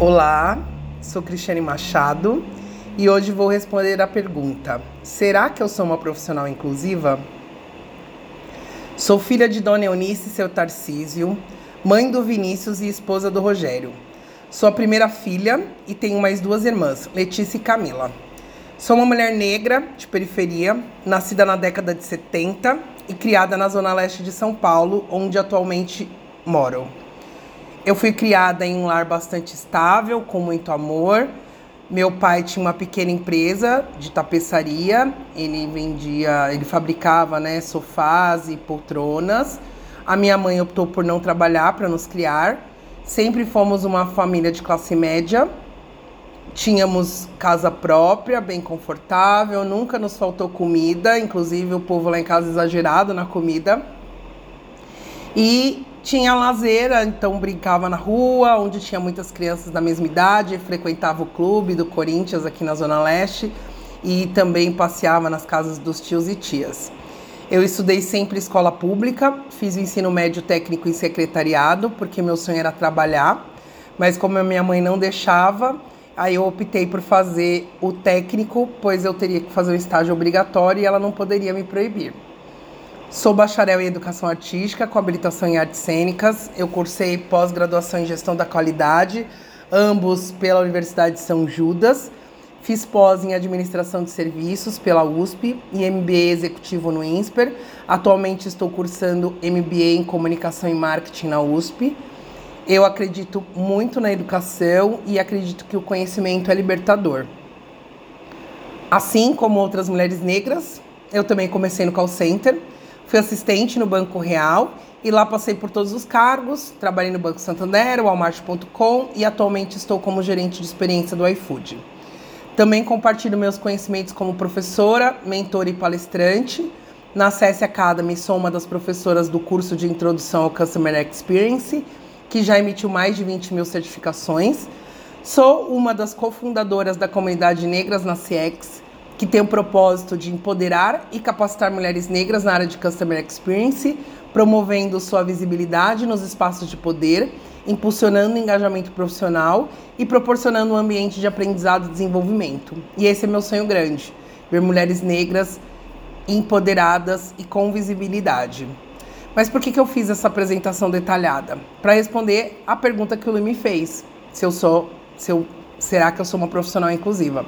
Olá, sou Cristiane Machado e hoje vou responder a pergunta: Será que eu sou uma profissional inclusiva? Sou filha de Dona Eunice e seu Tarcísio, mãe do Vinícius e esposa do Rogério. Sou a primeira filha e tenho mais duas irmãs, Letícia e Camila. Sou uma mulher negra de periferia, nascida na década de 70 e criada na zona leste de São Paulo, onde atualmente moro. Eu fui criada em um lar bastante estável, com muito amor. Meu pai tinha uma pequena empresa de tapeçaria. Ele vendia, ele fabricava, né, sofás e poltronas. A minha mãe optou por não trabalhar para nos criar. Sempre fomos uma família de classe média. Tínhamos casa própria, bem confortável, nunca nos faltou comida, inclusive o povo lá em casa exagerado na comida. E tinha lazer, então brincava na rua, onde tinha muitas crianças da mesma idade, frequentava o clube do Corinthians aqui na Zona Leste e também passeava nas casas dos tios e tias. Eu estudei sempre escola pública, fiz o ensino médio técnico em secretariado, porque meu sonho era trabalhar, mas como a minha mãe não deixava, aí eu optei por fazer o técnico, pois eu teria que fazer o estágio obrigatório e ela não poderia me proibir. Sou bacharel em Educação Artística com habilitação em Artes Cênicas. Eu cursei pós-graduação em Gestão da Qualidade, ambos pela Universidade de São Judas. Fiz pós em Administração de Serviços pela USP e MBA Executivo no INSPER. Atualmente estou cursando MBA em Comunicação e Marketing na USP. Eu acredito muito na educação e acredito que o conhecimento é libertador. Assim como outras mulheres negras, eu também comecei no call center Fui assistente no Banco Real e lá passei por todos os cargos. Trabalhei no Banco Santander, Walmart.com e atualmente estou como gerente de experiência do iFood. Também compartilho meus conhecimentos como professora, mentora e palestrante. Na CS Academy sou uma das professoras do curso de Introdução ao Customer Experience, que já emitiu mais de 20 mil certificações. Sou uma das cofundadoras da comunidade Negras na CX que tem o propósito de empoderar e capacitar mulheres negras na área de Customer Experience, promovendo sua visibilidade nos espaços de poder, impulsionando o engajamento profissional e proporcionando um ambiente de aprendizado e desenvolvimento. E esse é meu sonho grande: ver mulheres negras empoderadas e com visibilidade. Mas por que, que eu fiz essa apresentação detalhada? Para responder a pergunta que o Lu me fez: se eu sou, se eu, será que eu sou uma profissional inclusiva?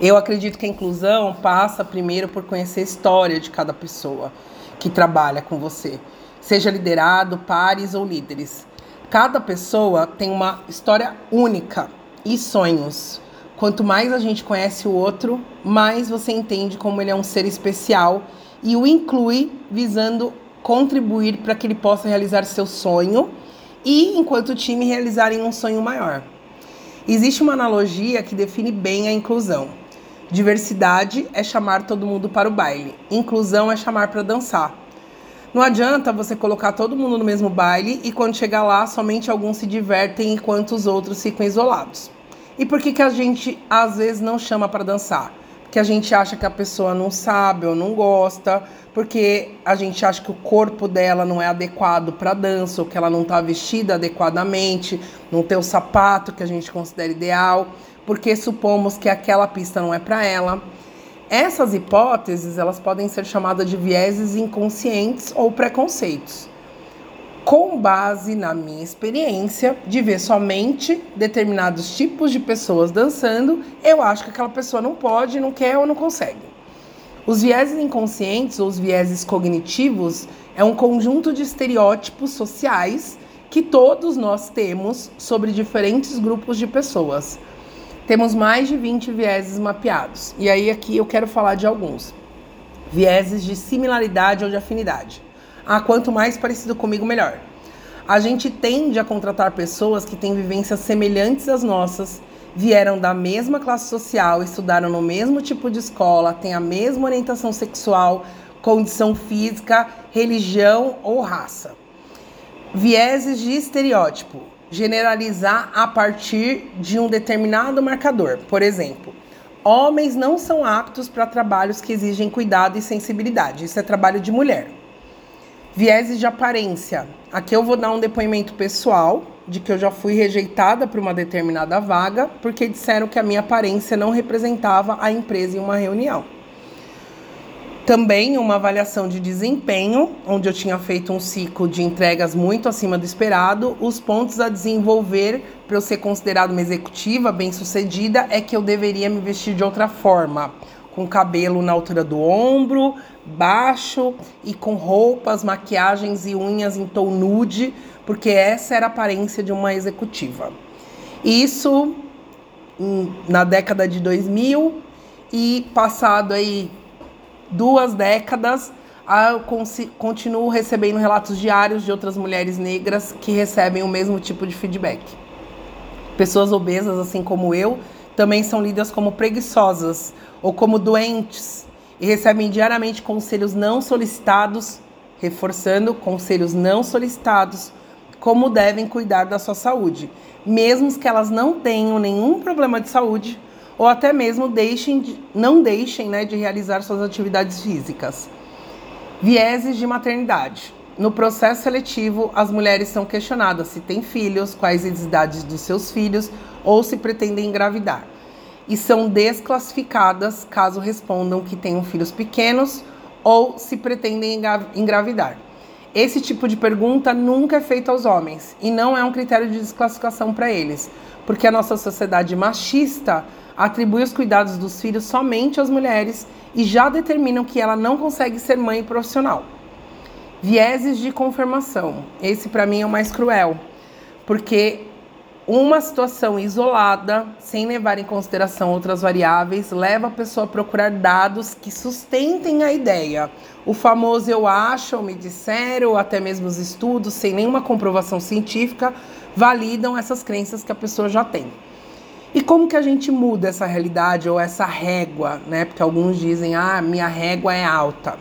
Eu acredito que a inclusão passa primeiro por conhecer a história de cada pessoa que trabalha com você, seja liderado, pares ou líderes. Cada pessoa tem uma história única e sonhos. Quanto mais a gente conhece o outro, mais você entende como ele é um ser especial e o inclui visando contribuir para que ele possa realizar seu sonho e, enquanto time, realizarem um sonho maior. Existe uma analogia que define bem a inclusão. Diversidade é chamar todo mundo para o baile. Inclusão é chamar para dançar. Não adianta você colocar todo mundo no mesmo baile e quando chegar lá, somente alguns se divertem enquanto os outros ficam isolados. E por que, que a gente às vezes não chama para dançar? Porque a gente acha que a pessoa não sabe ou não gosta, porque a gente acha que o corpo dela não é adequado para dança, ou que ela não está vestida adequadamente, não tem o sapato que a gente considera ideal porque supomos que aquela pista não é para ela. Essas hipóteses, elas podem ser chamadas de vieses inconscientes ou preconceitos. Com base na minha experiência de ver somente determinados tipos de pessoas dançando, eu acho que aquela pessoa não pode, não quer ou não consegue. Os vieses inconscientes ou os vieses cognitivos é um conjunto de estereótipos sociais que todos nós temos sobre diferentes grupos de pessoas. Temos mais de 20 vieses mapeados. E aí aqui eu quero falar de alguns. Vieses de similaridade ou de afinidade. Ah, quanto mais parecido comigo, melhor. A gente tende a contratar pessoas que têm vivências semelhantes às nossas, vieram da mesma classe social, estudaram no mesmo tipo de escola, têm a mesma orientação sexual, condição física, religião ou raça. Vieses de estereótipo generalizar a partir de um determinado marcador. Por exemplo, homens não são aptos para trabalhos que exigem cuidado e sensibilidade. Isso é trabalho de mulher. Vieses de aparência. Aqui eu vou dar um depoimento pessoal de que eu já fui rejeitada para uma determinada vaga porque disseram que a minha aparência não representava a empresa em uma reunião. Também uma avaliação de desempenho, onde eu tinha feito um ciclo de entregas muito acima do esperado. Os pontos a desenvolver para eu ser considerada uma executiva bem-sucedida é que eu deveria me vestir de outra forma, com cabelo na altura do ombro, baixo e com roupas, maquiagens e unhas em tom nude, porque essa era a aparência de uma executiva. Isso na década de 2000 e passado aí duas décadas, eu continuo recebendo relatos diários de outras mulheres negras que recebem o mesmo tipo de feedback. Pessoas obesas, assim como eu, também são lidas como preguiçosas ou como doentes e recebem diariamente conselhos não solicitados, reforçando conselhos não solicitados, como devem cuidar da sua saúde, mesmo que elas não tenham nenhum problema de saúde ou até mesmo deixem de, não deixem né, de realizar suas atividades físicas. Vieses de maternidade. No processo seletivo, as mulheres são questionadas se têm filhos, quais as idades dos seus filhos ou se pretendem engravidar. E são desclassificadas caso respondam que tenham filhos pequenos ou se pretendem engravidar. Esse tipo de pergunta nunca é feito aos homens e não é um critério de desclassificação para eles, porque a nossa sociedade machista atribui os cuidados dos filhos somente às mulheres e já determinam que ela não consegue ser mãe profissional. Vieses de confirmação. Esse para mim é o mais cruel, porque uma situação isolada, sem levar em consideração outras variáveis, leva a pessoa a procurar dados que sustentem a ideia. O famoso eu acho, ou me disseram, ou até mesmo os estudos, sem nenhuma comprovação científica, validam essas crenças que a pessoa já tem. E como que a gente muda essa realidade ou essa régua, né? Porque alguns dizem, ah, minha régua é alta.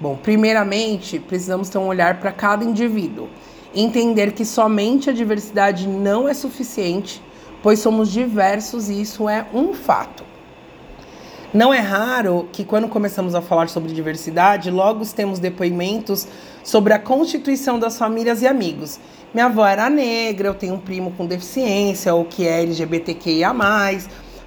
Bom, primeiramente, precisamos ter um olhar para cada indivíduo. Entender que somente a diversidade não é suficiente, pois somos diversos e isso é um fato. Não é raro que, quando começamos a falar sobre diversidade, logo temos depoimentos sobre a constituição das famílias e amigos. Minha avó era negra, eu tenho um primo com deficiência ou que é LGBTQIA.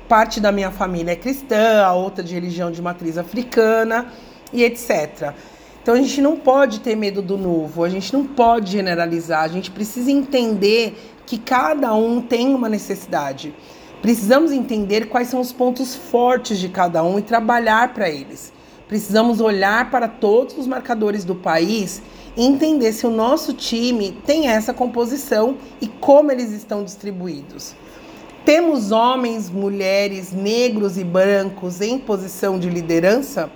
Parte da minha família é cristã, a outra de religião de matriz africana e etc. Então a gente não pode ter medo do novo, a gente não pode generalizar, a gente precisa entender que cada um tem uma necessidade. Precisamos entender quais são os pontos fortes de cada um e trabalhar para eles. Precisamos olhar para todos os marcadores do país entender se o nosso time tem essa composição e como eles estão distribuídos. Temos homens, mulheres, negros e brancos em posição de liderança?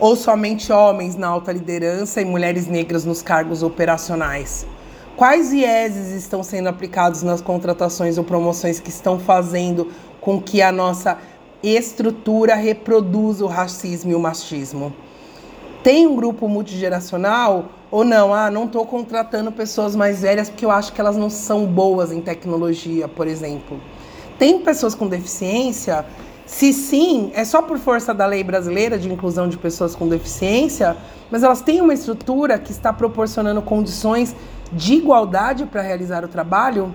Ou somente homens na alta liderança e mulheres negras nos cargos operacionais? Quais vieses estão sendo aplicados nas contratações ou promoções que estão fazendo com que a nossa estrutura reproduza o racismo e o machismo? tem um grupo multigeracional ou não? Ah, não estou contratando pessoas mais velhas porque eu acho que elas não são boas em tecnologia, por exemplo. Tem pessoas com deficiência? Se sim, é só por força da lei brasileira de inclusão de pessoas com deficiência, mas elas têm uma estrutura que está proporcionando condições de igualdade para realizar o trabalho?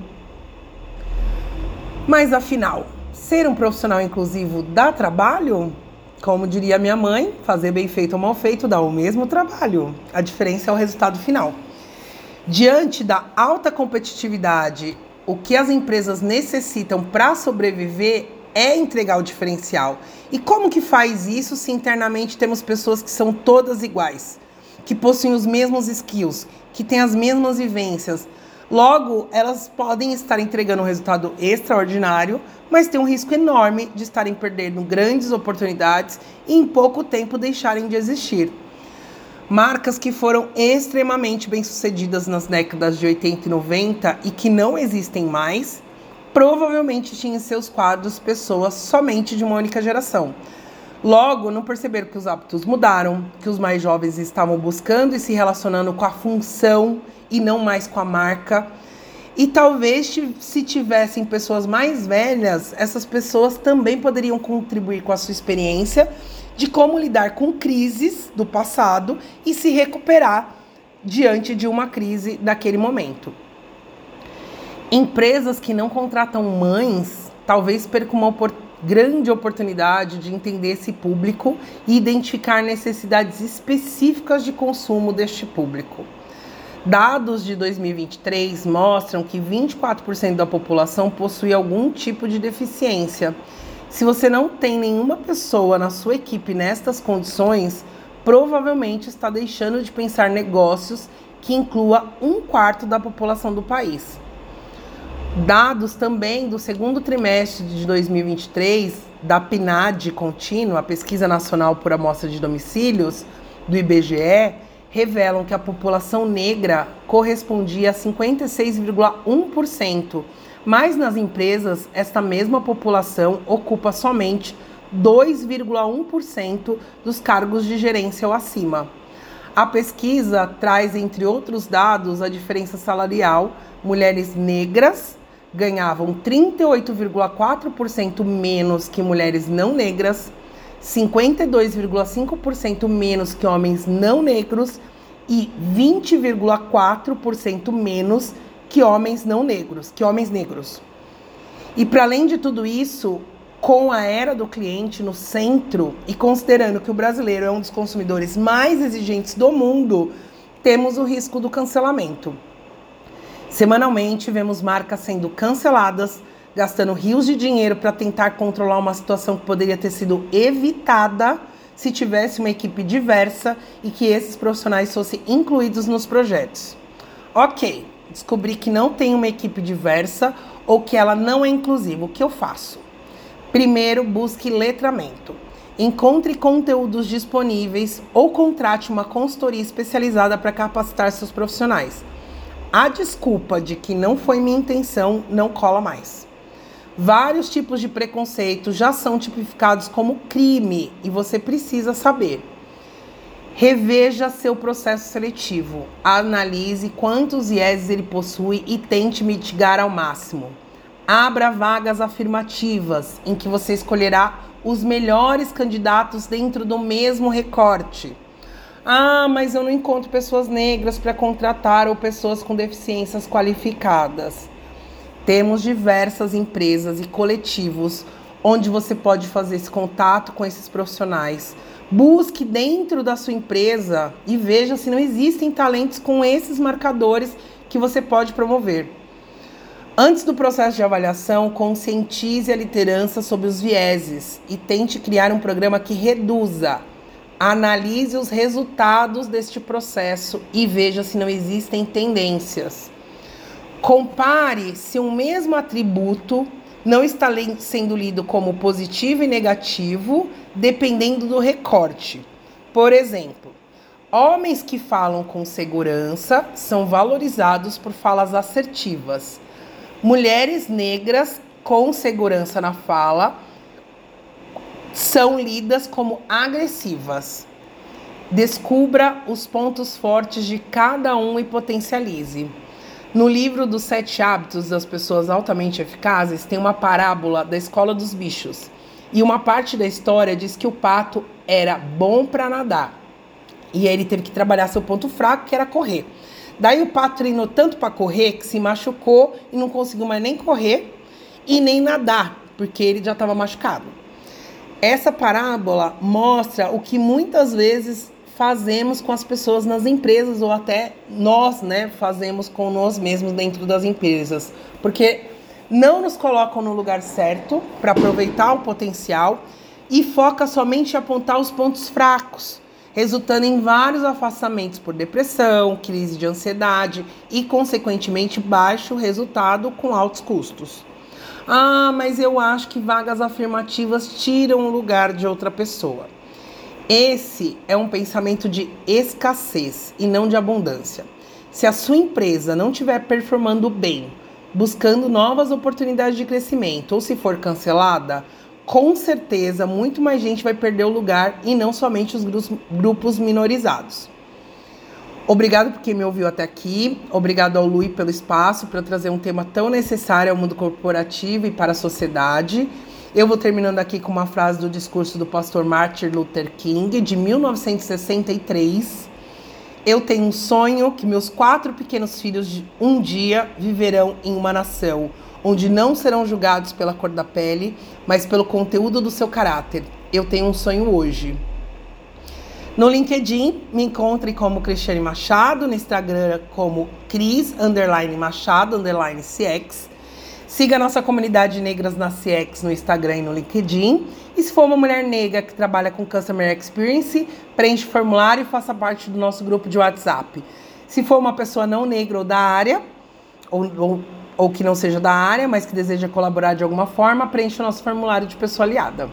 Mas afinal, ser um profissional inclusivo dá trabalho? Como diria minha mãe, fazer bem feito ou mal feito dá o mesmo trabalho. A diferença é o resultado final. Diante da alta competitividade, o que as empresas necessitam para sobreviver é entregar o diferencial. E como que faz isso se internamente temos pessoas que são todas iguais, que possuem os mesmos skills, que têm as mesmas vivências, Logo, elas podem estar entregando um resultado extraordinário, mas tem um risco enorme de estarem perdendo grandes oportunidades e em pouco tempo deixarem de existir. Marcas que foram extremamente bem-sucedidas nas décadas de 80 e 90 e que não existem mais, provavelmente tinham em seus quadros pessoas somente de uma única geração. Logo, não perceberam que os hábitos mudaram, que os mais jovens estavam buscando e se relacionando com a função e não mais com a marca. E talvez se tivessem pessoas mais velhas, essas pessoas também poderiam contribuir com a sua experiência de como lidar com crises do passado e se recuperar diante de uma crise daquele momento. Empresas que não contratam mães talvez percam uma grande oportunidade de entender esse público e identificar necessidades específicas de consumo deste público. Dados de 2023 mostram que 24% da população possui algum tipo de deficiência. Se você não tem nenhuma pessoa na sua equipe nestas condições, provavelmente está deixando de pensar negócios que inclua um quarto da população do país. Dados também do segundo trimestre de 2023 da PNAD contínua, a Pesquisa Nacional por Amostra de Domicílios, do IBGE, revelam que a população negra correspondia a 56,1%, mas nas empresas esta mesma população ocupa somente 2,1% dos cargos de gerência ou acima. A pesquisa traz, entre outros dados, a diferença salarial. Mulheres negras ganhavam 38,4% menos que mulheres não negras 52,5% menos que homens não negros e 20,4% menos que homens não negros, que homens negros. E para além de tudo isso, com a era do cliente no centro e considerando que o brasileiro é um dos consumidores mais exigentes do mundo, temos o risco do cancelamento. Semanalmente, vemos marcas sendo canceladas gastando rios de dinheiro para tentar controlar uma situação que poderia ter sido evitada se tivesse uma equipe diversa e que esses profissionais fossem incluídos nos projetos. Ok, descobri que não tem uma equipe diversa ou que ela não é inclusiva. O que eu faço? Primeiro, busque letramento. Encontre conteúdos disponíveis ou contrate uma consultoria especializada para capacitar seus profissionais. A desculpa de que não foi minha intenção não cola mais. Vários tipos de preconceito já são tipificados como crime e você precisa saber. Reveja seu processo seletivo, analise quantos IES ele possui e tente mitigar ao máximo. Abra vagas afirmativas em que você escolherá os melhores candidatos dentro do mesmo recorte. Ah, mas eu não encontro pessoas negras para contratar ou pessoas com deficiências qualificadas. Temos diversas empresas e coletivos onde você pode fazer esse contato com esses profissionais. Busque dentro da sua empresa e veja se não existem talentos com esses marcadores que você pode promover. Antes do processo de avaliação, conscientize a liderança sobre os vieses e tente criar um programa que reduza. Analise os resultados deste processo e veja se não existem tendências. Compare se um mesmo atributo não está sendo lido como positivo e negativo, dependendo do recorte. Por exemplo, homens que falam com segurança são valorizados por falas assertivas. Mulheres negras com segurança na fala são lidas como agressivas. Descubra os pontos fortes de cada um e potencialize. No livro dos Sete Hábitos das Pessoas Altamente Eficazes, tem uma parábola da escola dos bichos. E uma parte da história diz que o pato era bom para nadar. E ele teve que trabalhar seu ponto fraco, que era correr. Daí o pato treinou tanto para correr que se machucou e não conseguiu mais nem correr e nem nadar, porque ele já estava machucado. Essa parábola mostra o que muitas vezes fazemos com as pessoas nas empresas ou até nós, né, fazemos com nós mesmos dentro das empresas, porque não nos colocam no lugar certo para aproveitar o potencial e foca somente em apontar os pontos fracos, resultando em vários afastamentos por depressão, crise de ansiedade e, consequentemente, baixo resultado com altos custos. Ah, mas eu acho que vagas afirmativas tiram o lugar de outra pessoa. Esse é um pensamento de escassez e não de abundância. Se a sua empresa não estiver performando bem, buscando novas oportunidades de crescimento, ou se for cancelada, com certeza muito mais gente vai perder o lugar e não somente os grupos minorizados. Obrigado por quem me ouviu até aqui. Obrigado ao Lui pelo espaço para trazer um tema tão necessário ao mundo corporativo e para a sociedade. Eu vou terminando aqui com uma frase do discurso do pastor Martin Luther King, de 1963. Eu tenho um sonho que meus quatro pequenos filhos um dia viverão em uma nação onde não serão julgados pela cor da pele, mas pelo conteúdo do seu caráter. Eu tenho um sonho hoje. No LinkedIn, me encontre como Cristiane Machado, no Instagram como Cris underline Machado underline CX. Siga a nossa comunidade Negras na CX no Instagram e no LinkedIn. E se for uma mulher negra que trabalha com Customer Experience, preencha o formulário e faça parte do nosso grupo de WhatsApp. Se for uma pessoa não negra ou da área, ou, ou, ou que não seja da área, mas que deseja colaborar de alguma forma, preencha o nosso formulário de pessoa aliada.